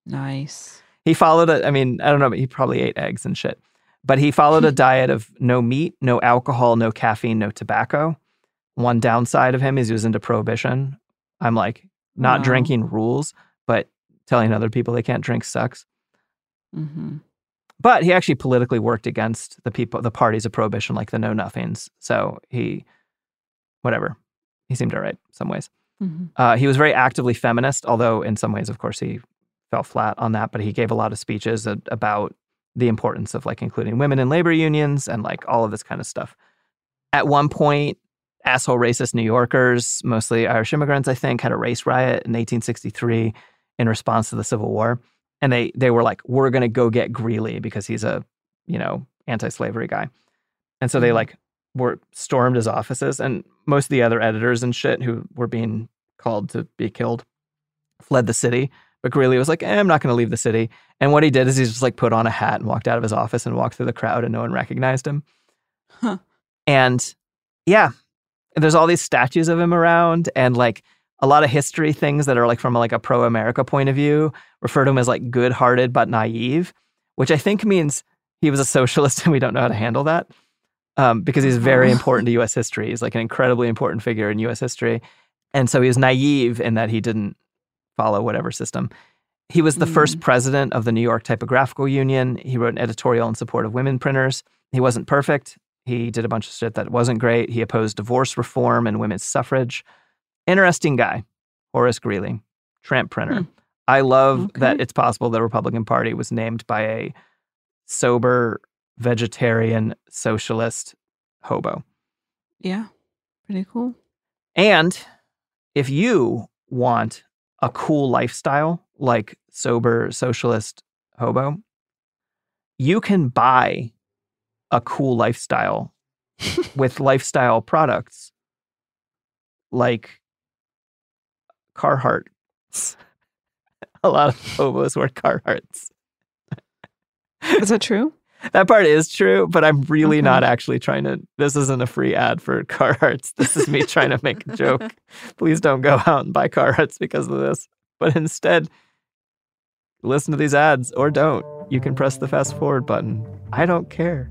Nice. He followed a, I mean, I don't know, but he probably ate eggs and shit. But he followed a diet of no meat, no alcohol, no caffeine, no tobacco. One downside of him is he was into prohibition. I'm like, not Wow. drinking rules, but telling other people they can't drink sucks. Mm-hmm. But he actually politically worked against the people, the parties of prohibition, like the Know Nothings. So he whatever. He seemed all right in some ways. Mm-hmm. Uh, he was very actively feminist, although in some ways, of course, he fell flat on that. But he gave a lot of speeches a- about the importance of like including women in labor unions and like all of this kind of stuff. At one point, asshole racist New Yorkers, mostly Irish immigrants, I think, had a race riot in 1863 in response to the Civil War. And they they were like, we're gonna go get Greeley because he's a, you know, anti-slavery guy. And so they like were stormed his offices and most of the other editors and shit who were being called to be killed fled the city. But Greeley was like, eh, I'm not going to leave the city. And what he did is he just like put on a hat and walked out of his office and walked through the crowd and no one recognized him. Huh. And yeah, there's all these statues of him around and like a lot of history things that are like from like a pro America point of view refer to him as like good hearted but naive, which I think means he was a socialist and we don't know how to handle that um, because he's very important to U.S. history. He's like an incredibly important figure in U.S. history, and so he was naive in that he didn't follow whatever system. He was the first president of the New York Typographical Union. He wrote an editorial in support of women printers. He wasn't perfect. He did a bunch of shit that wasn't great. He opposed divorce reform and women's suffrage. Interesting guy, Horace Greeley, tramp printer. Hmm. I love that it's possible the Republican Party was named by a sober vegetarian socialist hobo. Yeah. Pretty cool. And if you want a cool lifestyle like sober socialist hobo, you can buy a cool lifestyle with lifestyle products like Carhartt. a lot of hobos wear Carhartts. Is that true? That part is true, but I'm really not actually trying to. This isn't a free ad for Carhartts. This is me trying to make a joke. Please don't go out and buy Carhartts because of this. But instead, listen to these ads or don't. You can press the fast forward button. I don't care.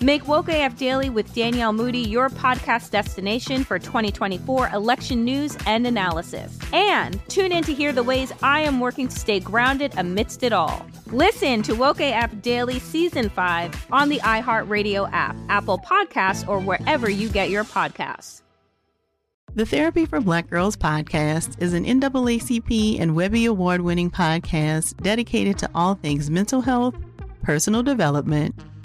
Make Woke AF Daily with Danielle Moody your podcast destination for 2024 election news and analysis. And tune in to hear the ways I am working to stay grounded amidst it all. Listen to Woke AF Daily Season 5 on the iHeartRadio app, Apple Podcasts, or wherever you get your podcasts. The Therapy for Black Girls podcast is an NAACP and Webby Award winning podcast dedicated to all things mental health, personal development,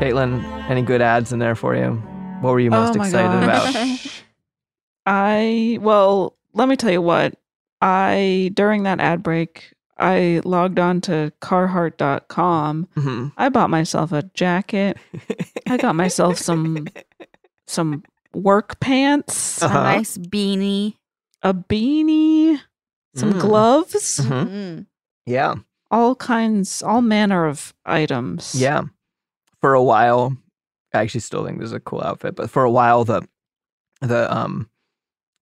Caitlin? Any good ads in there for you? What were you most Oh excited gosh. about? I well, let me tell you what. I during that ad break, I logged on to carhartt.com. Mhm. I bought myself a jacket. I got myself some some work pants, A Uh-huh. nice beanie. a beanie, some Mm. gloves, Mhm. Mm. Yeah, all kinds, all manner of items. yeah. For a while, I actually still think this is a cool outfit, but for a while, the the um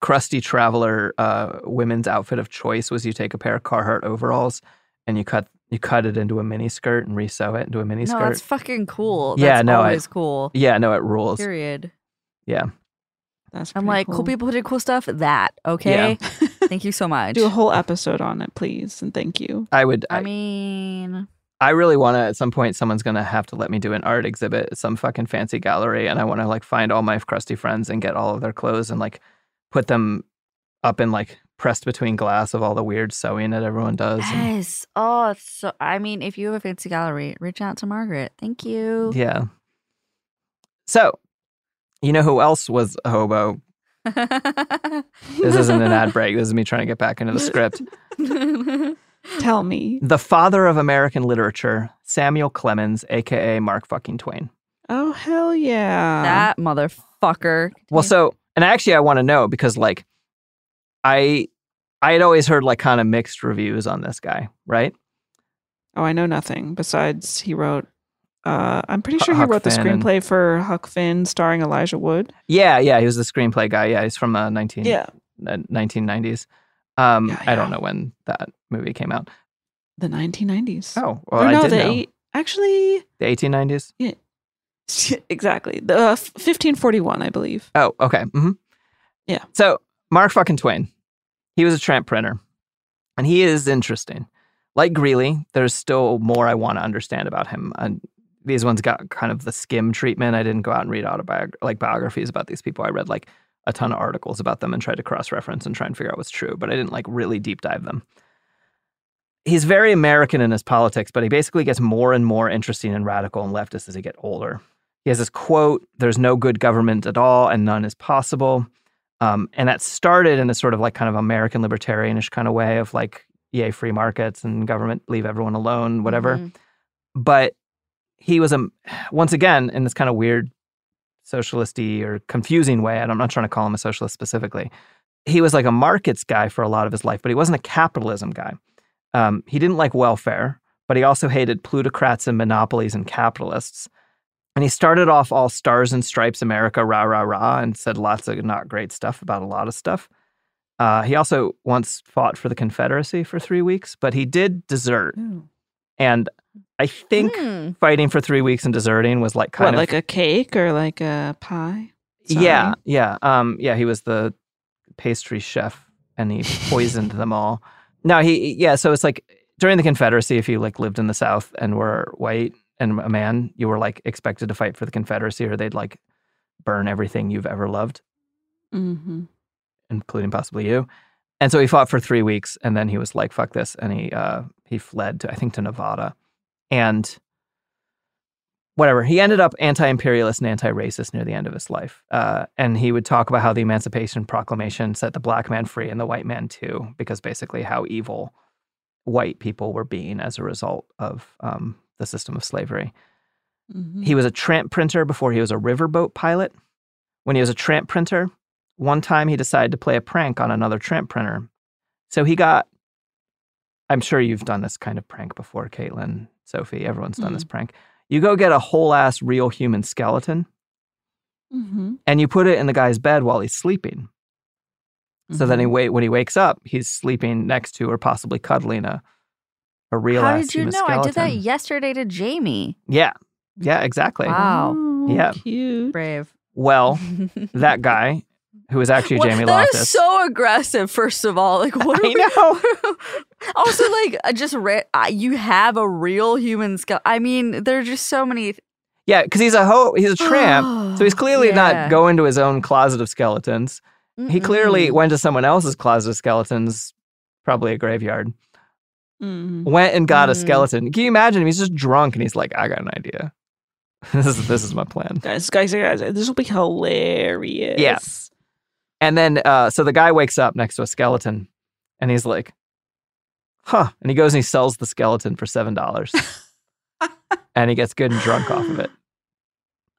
crusty traveler uh women's outfit of choice was you take a pair of Carhartt overalls and you cut you cut it into a mini skirt and resew it into a mini No, skirt. that's fucking cool. Yeah, That's no, I- always cool. yeah, no, it rules. Period. Yeah. That's I'm like, cool. people who did cool stuff. That okay. Thank you so much. Do a whole episode on it, please, and thank you. I would. I I, mean, I really want to. At some point, someone's gonna have to let me do an art exhibit at some fucking fancy gallery, and I want to like find all my crusty friends and get all of their clothes and like put them up in like pressed between glass of all the weird sewing that everyone does. and- yes. Oh, so. I mean, if you have a fancy gallery, reach out to Margaret. Thank you. yeah. So, you know who else was a hobo? This isn't an ad break. This is me trying to get back into the script. Tell me. The father of American literature, Samuel Clemens, aka Mark fucking Twain. Oh hell yeah! that motherfucker. Well, so and actually, I want to know because like, I I had always heard like kind of mixed reviews on this guy, right? Oh, I know nothing besides he wrote. Uh, I'm pretty Hu- sure he Huck wrote the Finn and- screenplay for Huck Finn, starring Elijah Wood. Yeah, yeah, he was the screenplay guy. Yeah, he's from uh, 19, uh, 1990s. Um, Yeah, I don't know when that movie came out. the 1990s. Oh, well, Or I no, did the know. eight. Actually, The 1890s. Yeah, exactly the uh, 1541, I believe. Oh, okay. hmm Yeah. So Mark fucking Twain, he was a tramp printer, and he is interesting. Like Greeley, there's still more I want to understand about him. And these ones got kind of the skim treatment. I didn't go out and read autobiog- like biographies about these people. I read like a ton of articles about them and tried to cross reference and try and figure out what's true, but I didn't like really deep dive them. He's very American in his politics, but he basically gets more and more interesting and radical and leftist as he gets older. He has this quote There's no good government at all, and none is possible. Um, and that started in a sort of like kind of American libertarianish kind of way of like, yay, free markets and government, leave everyone alone, whatever. Mhm. But he was a, once again, in this kind of weird socialisty or confusing way. and I'm not trying to call him a socialist specifically. He was like a markets guy for a lot of his life, but he wasn't a capitalism guy. Um, he didn't like welfare, but he also hated plutocrats and monopolies and capitalists. And he started off all stars and stripes America, rah, rah, rah, and said lots of not great stuff about a lot of stuff. Uh, he also once fought for the Confederacy for three weeks, but he did desert. And I think Hmm. fighting for three weeks and deserting was like kind what, of like a cake or like a pie? yeah, Sorry. yeah, um, yeah. He was the pastry chef, and he poisoned them all. Now he yeah. So it's like during the Confederacy, if you like lived in the South and were white and a man, you were like expected to fight for the Confederacy, or they'd like burn everything you've ever loved, Mm-hmm. including possibly you. And so he fought for three weeks, and then he was like, "Fuck this," and he uh, he fled to I think to Nevada, and whatever. He ended up anti-imperialist and anti-racist near the end of his life, uh, and he would talk about how the Emancipation Proclamation set the black man free and the white man too, because basically how evil white people were being as a result of um, the system of slavery. Mm-hmm. He was a tramp printer before he was a riverboat pilot. When he was a tramp printer, one time he decided to play a prank on another tramp printer. So he got, I'm sure you've done this kind of prank before, Caitlin, Sophie, everyone's done this prank. You go get a whole ass real human skeleton Mm-hmm. and you put it in the guy's bed while he's sleeping. So then he Mm-hmm. wait when he wakes up, he's sleeping next to or possibly cuddling a a real How ass did you human know? I did that yesterday to Jamie. Yeah. Yeah, exactly. Wow. Yeah. cute. Brave. Well, that guy who was actually What- Jamie that Loftus. is so aggressive. First of all, like what? Are I we, know. also, like I just read uh, you have a real human skull. I mean, there are just so many. yeah, because he's a ho- he's a tramp, so he's clearly Yeah. not going to his own closet of skeletons. He clearly went to someone else's closet of skeletons, probably a graveyard. Mm. Went and got a Mm. skeleton. Can you imagine? He's just drunk and he's like, "I got an idea. this is this is my plan." Guys, guys, guys, this will be hilarious. And then, uh, so the guy wakes up next to a skeleton and he's like, huh. And he goes and he sells the skeleton for $7. and he gets good and drunk off of it.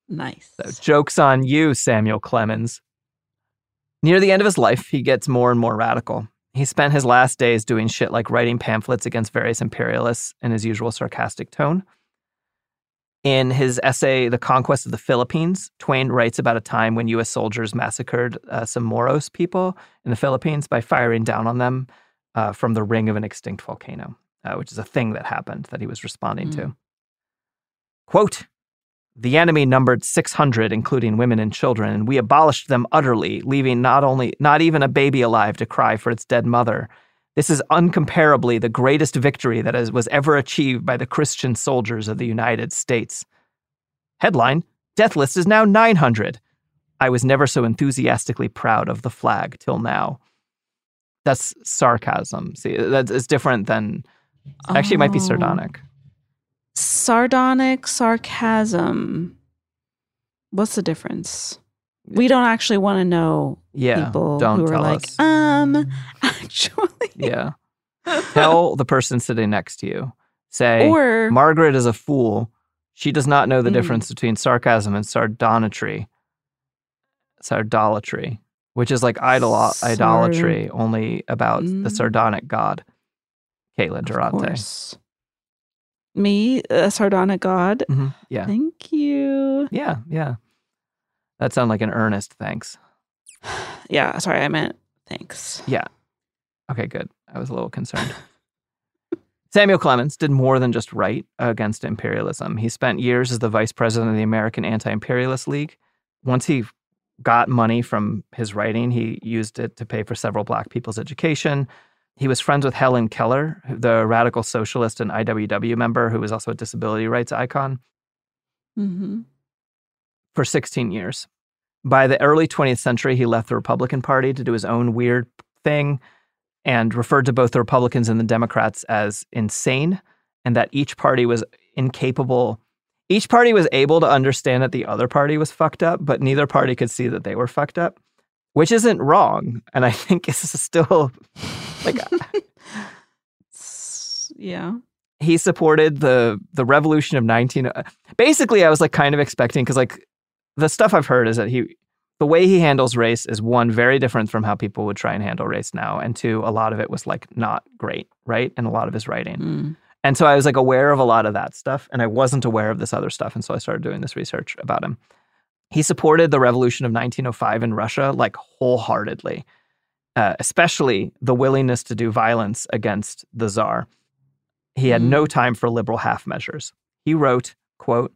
Nice. So, joke's on you, Samuel Clemens. Near the end of his life, he gets more and more radical. He spent his last days doing shit like writing pamphlets against various imperialists in his usual sarcastic tone. In his essay, The Conquest of the Philippines, Twain writes about a time when U.S. soldiers massacred uh, some Moros people in the Philippines by firing down on them uh, from the ring of an extinct volcano, uh, which is a thing that happened that he was responding to. Quote, the enemy numbered 600, including women and children, and we abolished them utterly, leaving not only not even a baby alive to cry for its dead mother. This is uncomparably the greatest victory that has, was ever achieved by the Christian soldiers of the United States. Headline: Death list is now 900. I was never so enthusiastically proud of the flag till now. That's sarcasm. See, that's it's different than actually it might be Oh. sardonic. Sardonic sarcasm. What's the difference? We don't actually want to know Yeah, people don't who are like, us. um, actually, Yeah. Tell the person sitting next to you. Say, Or- Margaret is a fool. She does not know the Mm. difference between sarcasm and sardonetry. Sardolatry, which is like idol- idolatry, only about the Mm. sardonic god. Caitlin Durante. Me, a sardonic god. Mhm, Yeah. Thank you. Yeah. Yeah. That sounded like an earnest thanks. Yeah, sorry, I meant thanks. Yeah. Okay, good. I was a little concerned. Samuel Clemens did more than just write against imperialism. He spent years as the vice president of the American Anti Imperialist League. Once he got money from his writing, he used it to pay for several black people's education. He was friends with Helen Keller, the radical socialist and IWW member who was also a disability rights icon Mm-hmm. For 16 years. By the early 20th century, he left the Republican Party to do his own weird thing and referred to both the Republicans and the Democrats as insane and that each party was incapable. Each party was able to understand that the other party was fucked up, but neither party could see that they were fucked up, which isn't wrong. And I think it's still like Yeah. he supported the the revolution of 19 basically i was like kind of expecting because like the stuff i've heard is that he the way he handles race is one very different from how people would try and handle race now and two a lot of it was like not great right and a lot of his writing Mm. and so i was like aware of a lot of that stuff and i wasn't aware of this other stuff and so i started doing this research about him he supported the revolution of 1905 in russia like wholeheartedly uh, especially the willingness to do violence against the czar he had no time for liberal half measures. He wrote, quote,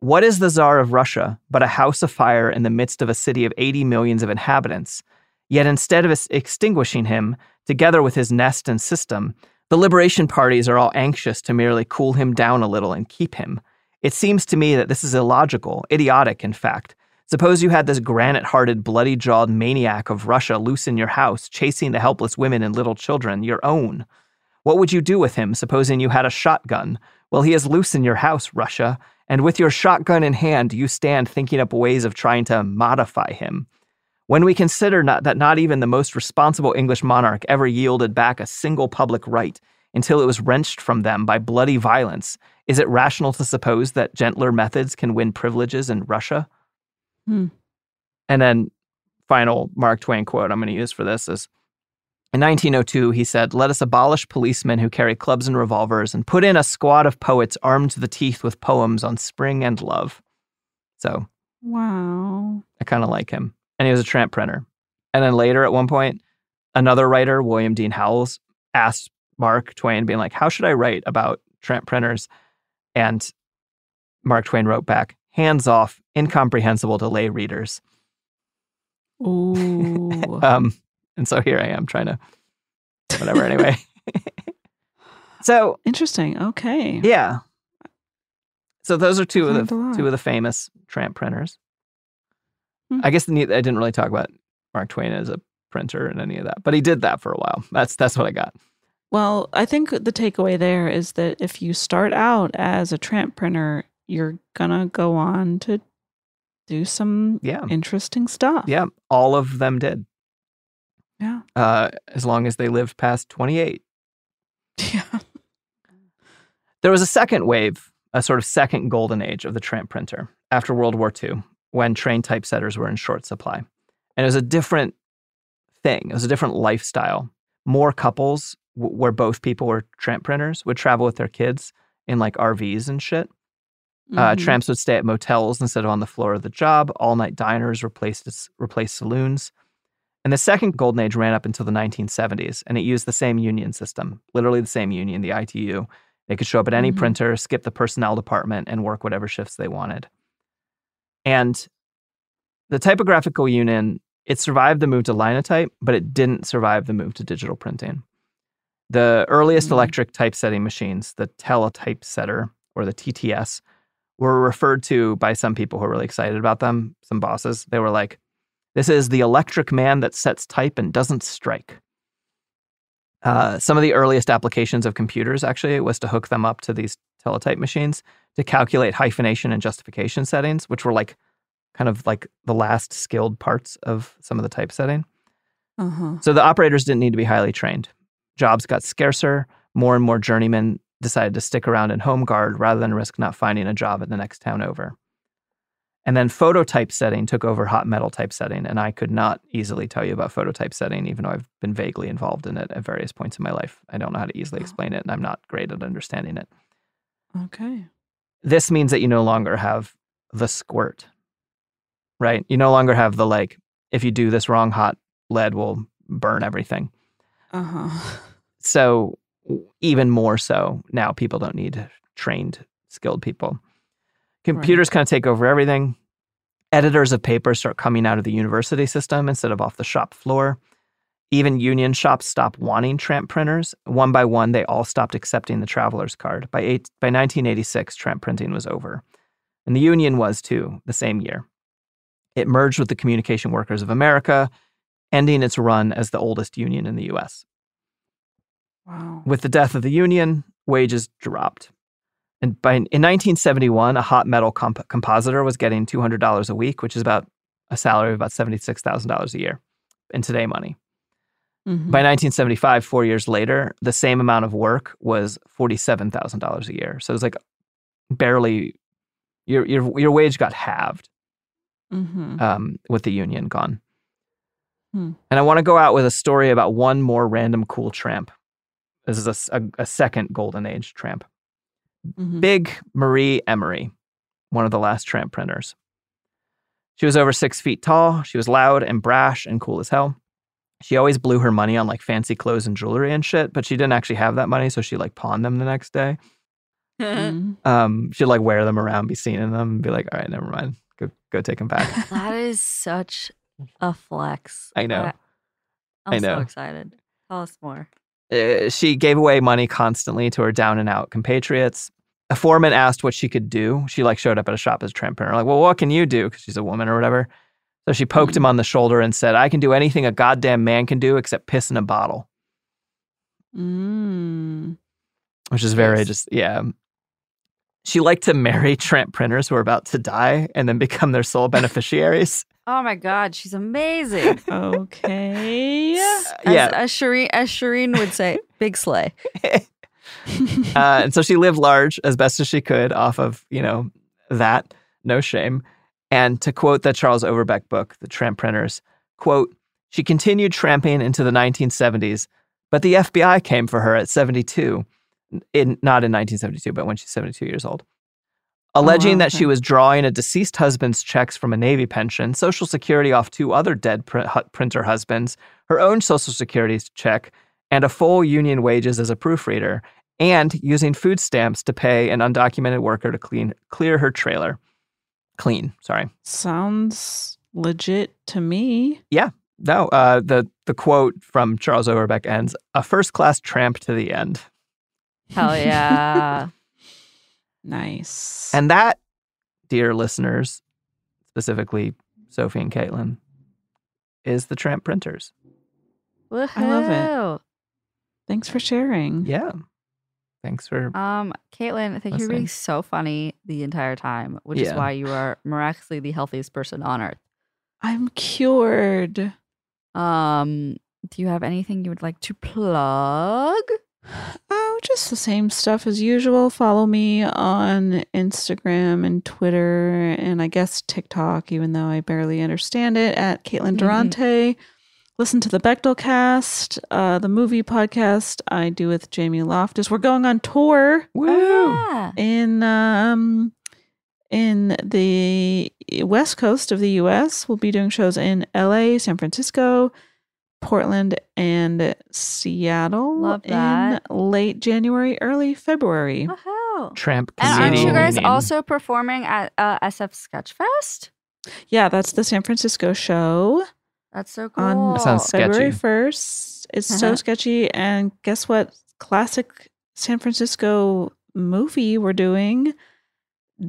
What is the Tsar of Russia but a house afire in the midst of a city of 80 millions of inhabitants? Yet instead of extinguishing him, together with his nest and system, the liberation parties are all anxious to merely cool him down a little and keep him. It seems to me that this is illogical, idiotic, in fact. Suppose you had this granite hearted, bloody jawed maniac of Russia loose in your house, chasing the helpless women and little children, your own. What would you do with him, supposing you had a shotgun? Well, he is loose in your house, Russia, and with your shotgun in hand, you stand thinking up ways of trying to modify him. When we consider not, that not even the most responsible English monarch ever yielded back a single public right until it was wrenched from them by bloody violence, is it rational to suppose that gentler methods can win privileges in Russia? Hmm. And then, final Mark Twain quote I'm going to use for this is in 1902, he said, Let us abolish policemen who carry clubs and revolvers and put in a squad of poets armed to the teeth with poems on spring and love. So Wow. I kind of like him. And he was a tramp printer. And then later, at one point, another writer, William Dean Howells, asked Mark Twain, being like, How should I write about tramp printers? And Mark Twain wrote back, hands off, incomprehensible to lay readers. Ooh. Um, and so here I am trying to, whatever, anyway. so Interesting. Okay. yeah. So those are two of the two of the famous tramp printers. Hmm. I guess the, I didn't really talk about Mark Twain as a printer and any of that, but he did that for a while. That's that's what I got. Well, I think the takeaway there is that if you start out as a tramp printer, you're gonna go on to do some Yeah. interesting stuff. Yeah, all of them did. Yeah. Uh, as long as they lived past 28. Yeah. There was a second wave, a sort of second golden age of the tramp printer after World War II, when trained typesetters were in short supply. And it was a different thing, it was a different lifestyle. More couples w- where both people were tramp printers would travel with their kids in like RVs and shit. Uh, Mhm. tramps would stay at motels instead of on the floor of the job. All night diners replaced replaced saloons. And the second golden age ran up until the 1970s, and it used the same union system, literally the same union, the ITU. They could show up at any Mhm. printer, skip the personnel department, and work whatever shifts they wanted. And the typographical union, it survived the move to linotype, but it didn't survive the move to digital printing. The earliest Mhm. electric typesetting machines, the teletypesetter or the TTS, were referred to by some people who were really excited about them, some bosses. They were like, this is the electric man that sets type and doesn't strike. Uh, some of the earliest applications of computers actually was to hook them up to these teletype machines to calculate hyphenation and justification settings, which were like kind of like the last skilled parts of some of the typesetting. Uh-huh. So the operators didn't need to be highly trained. Jobs got scarcer. More and more journeymen decided to stick around in home guard rather than risk not finding a job at the next town over. And then photo typesetting took over hot metal typesetting, and I could not easily tell you about photo typesetting, even though I've been vaguely involved in it at various points in my life. I don't know how to easily explain it, and I'm not great at understanding it. Okay. This means that you no longer have the squirt, right? You no longer have the like, if you do this wrong, hot lead will burn everything. Uh-huh. So even more so now people don't need trained skilled people computers kind of take over everything. Editors of papers start coming out of the university system instead of off the shop floor. Even union shops stop wanting tramp printers. One by one they all stopped accepting the traveler's card. By, eight, by 1986 tramp printing was over. And the union was too the same year. It merged with the communication workers of america ending its run as the oldest union in the us Wow. with the death of the union, wages dropped. And by in 1971, a hot metal comp- compositor was getting $200 a week, which is about a salary of about $76,000 a year in today money. Mhm. By 1975, four years later, the same amount of work was $47,000 a year. So it was like barely your your your wage got halved Mhm. um, with the union gone. Hmm. And I want to go out with a story about one more random cool tramp. This is a a second golden age tramp. Mhm. Big Marie Emery, one of the last tramp printers. She was over six feet tall. She was loud and brash and cool as hell. She always blew her money on like fancy clothes and jewelry and shit, but she didn't actually have that money, so she like pawned them the next day. Mhm. Um, she'd like wear them around, be seen in them, and be like, "All right, never mind, go go take them back." That is such a flex. I know. I'm I so excited. Tell us more. Uh, she gave away money constantly to her down and out compatriots. A foreman asked what she could do. She like showed up at a shop as a tramp printer. Like, well, what can you do? Because she's a woman or whatever. So she poked him on the shoulder and said, "I can do anything a goddamn man can do except piss in a bottle," Mm. which is very Yes. just yeah. She liked to marry tramp printers who were about to die and then become their sole beneficiaries. Oh my god, she's amazing. Okay. As, yeah. as Shireen, as Shireen would say, big slay. uh, and so she lived large as best as she could off of you know that no shame. And to quote the charles overbeck book the tramp printers quote she continued tramping into the 1970s but the fbi came for her at 72 in not in 1972 but when she's 72 years old. Alleging wow, that she was drawing a deceased husband's checks from a navy pension social security off two other dead pr- printer husbands her own social security check and a full union wages as a proofreader, and using food stamps to pay an undocumented worker to clean clear her trailer. clean. Sorry. Sounds legit to me. Yeah. No. Uh, the the quote from Charles Overbeck ends: "A first class tramp to the end." Hell yeah. nice. And that, dear listeners, specifically Sophie and Caitlin, is the Tramp Printers. I love it. Thanks for sharing. Yeah. Thanks for Um, Caitlin, I think you're being so funny the entire time, which is why you are miraculously the healthiest person on earth. I'm cured. Um, do you have anything you would like to plug? Oh, just the same stuff as usual. Follow me on Instagram and Twitter, and I guess TikTok, even though I barely understand it, at Caitlin Durante. Listen to the Bechdel cast, uh, the movie podcast I do with Jamie Loftus. We're going on tour Woo! Yeah. in um in the west coast of the US. We'll be doing shows in LA, San Francisco, Portland, and Seattle Love that. in late January, early February. Wow. Tramp And aren't you guys also performing at uh, SF Sketchfest? Yeah, that's the San Francisco show That's so cool. on That sounds February 1st. It's so Uh-huh. sketchy. And guess what? Classic San Francisco movie we're doing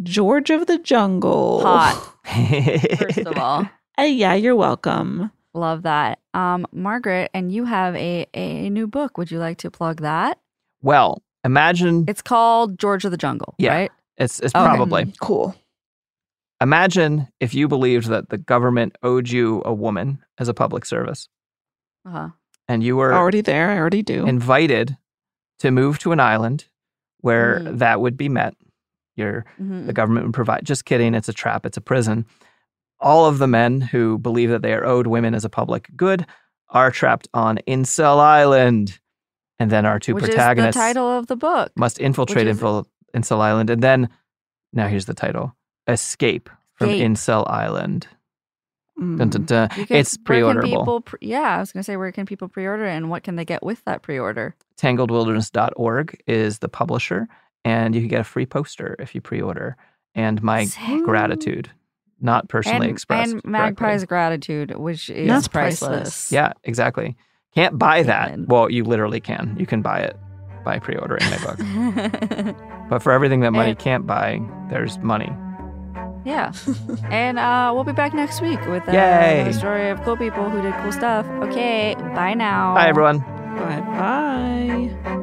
George of the Jungle. Hot, first of all. Hey, yeah, you're welcome. Love that. Um, Margaret, and you have a, a new book. Would you like to plug that? well, imagine It's called George of the Jungle, Yeah. right? it's it's Okay. probably Cool. Imagine if you believed that the government owed you a woman as a public service, Uh-huh. and you were Already there. I already do. invited to move to an island where Mm. that would be met. Your Mhm. the government would provide. Just kidding. It's a trap. It's a prison. All of the men who believe that they are owed women as a public good are trapped on Incel Island, and then our two Which protagonists is the title of the book. must infiltrate is- Incel Island, and then now here's the title: Escape from Escape. Incel Island. Mm. Dun, dun, dun. Can- It's pre-orderable. pre- yeah, I was going to say, where can people pre-order and what can they get with that pre-order? tangledwilderness.org is the publisher, and you can get a free poster if you pre-order. And my Sick. gratitude, not personally and, expressed. and. Magpie's gratitude, which is That's priceless. priceless. Yeah, exactly. Can't buy that. Amen. Well, you literally can. You can buy it by pre-ordering my book. But for everything that money And- can't buy, there's money. Yeah. and uh, we'll be back next week with uh, another story of cool people who did cool stuff. Okay, bye now. Bye, everyone. Bye bye.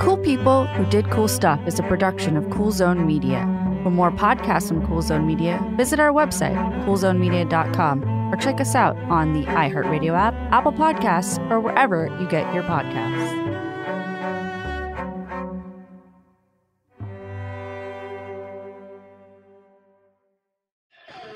Cool People Who Did Cool Stuff is a production of Cool Zone Media. For more podcasts from Cool Zone Media, visit our website, coolzonemedia.com, or check us out on the iHeartRadio app, Apple Podcasts, or wherever you get your podcasts.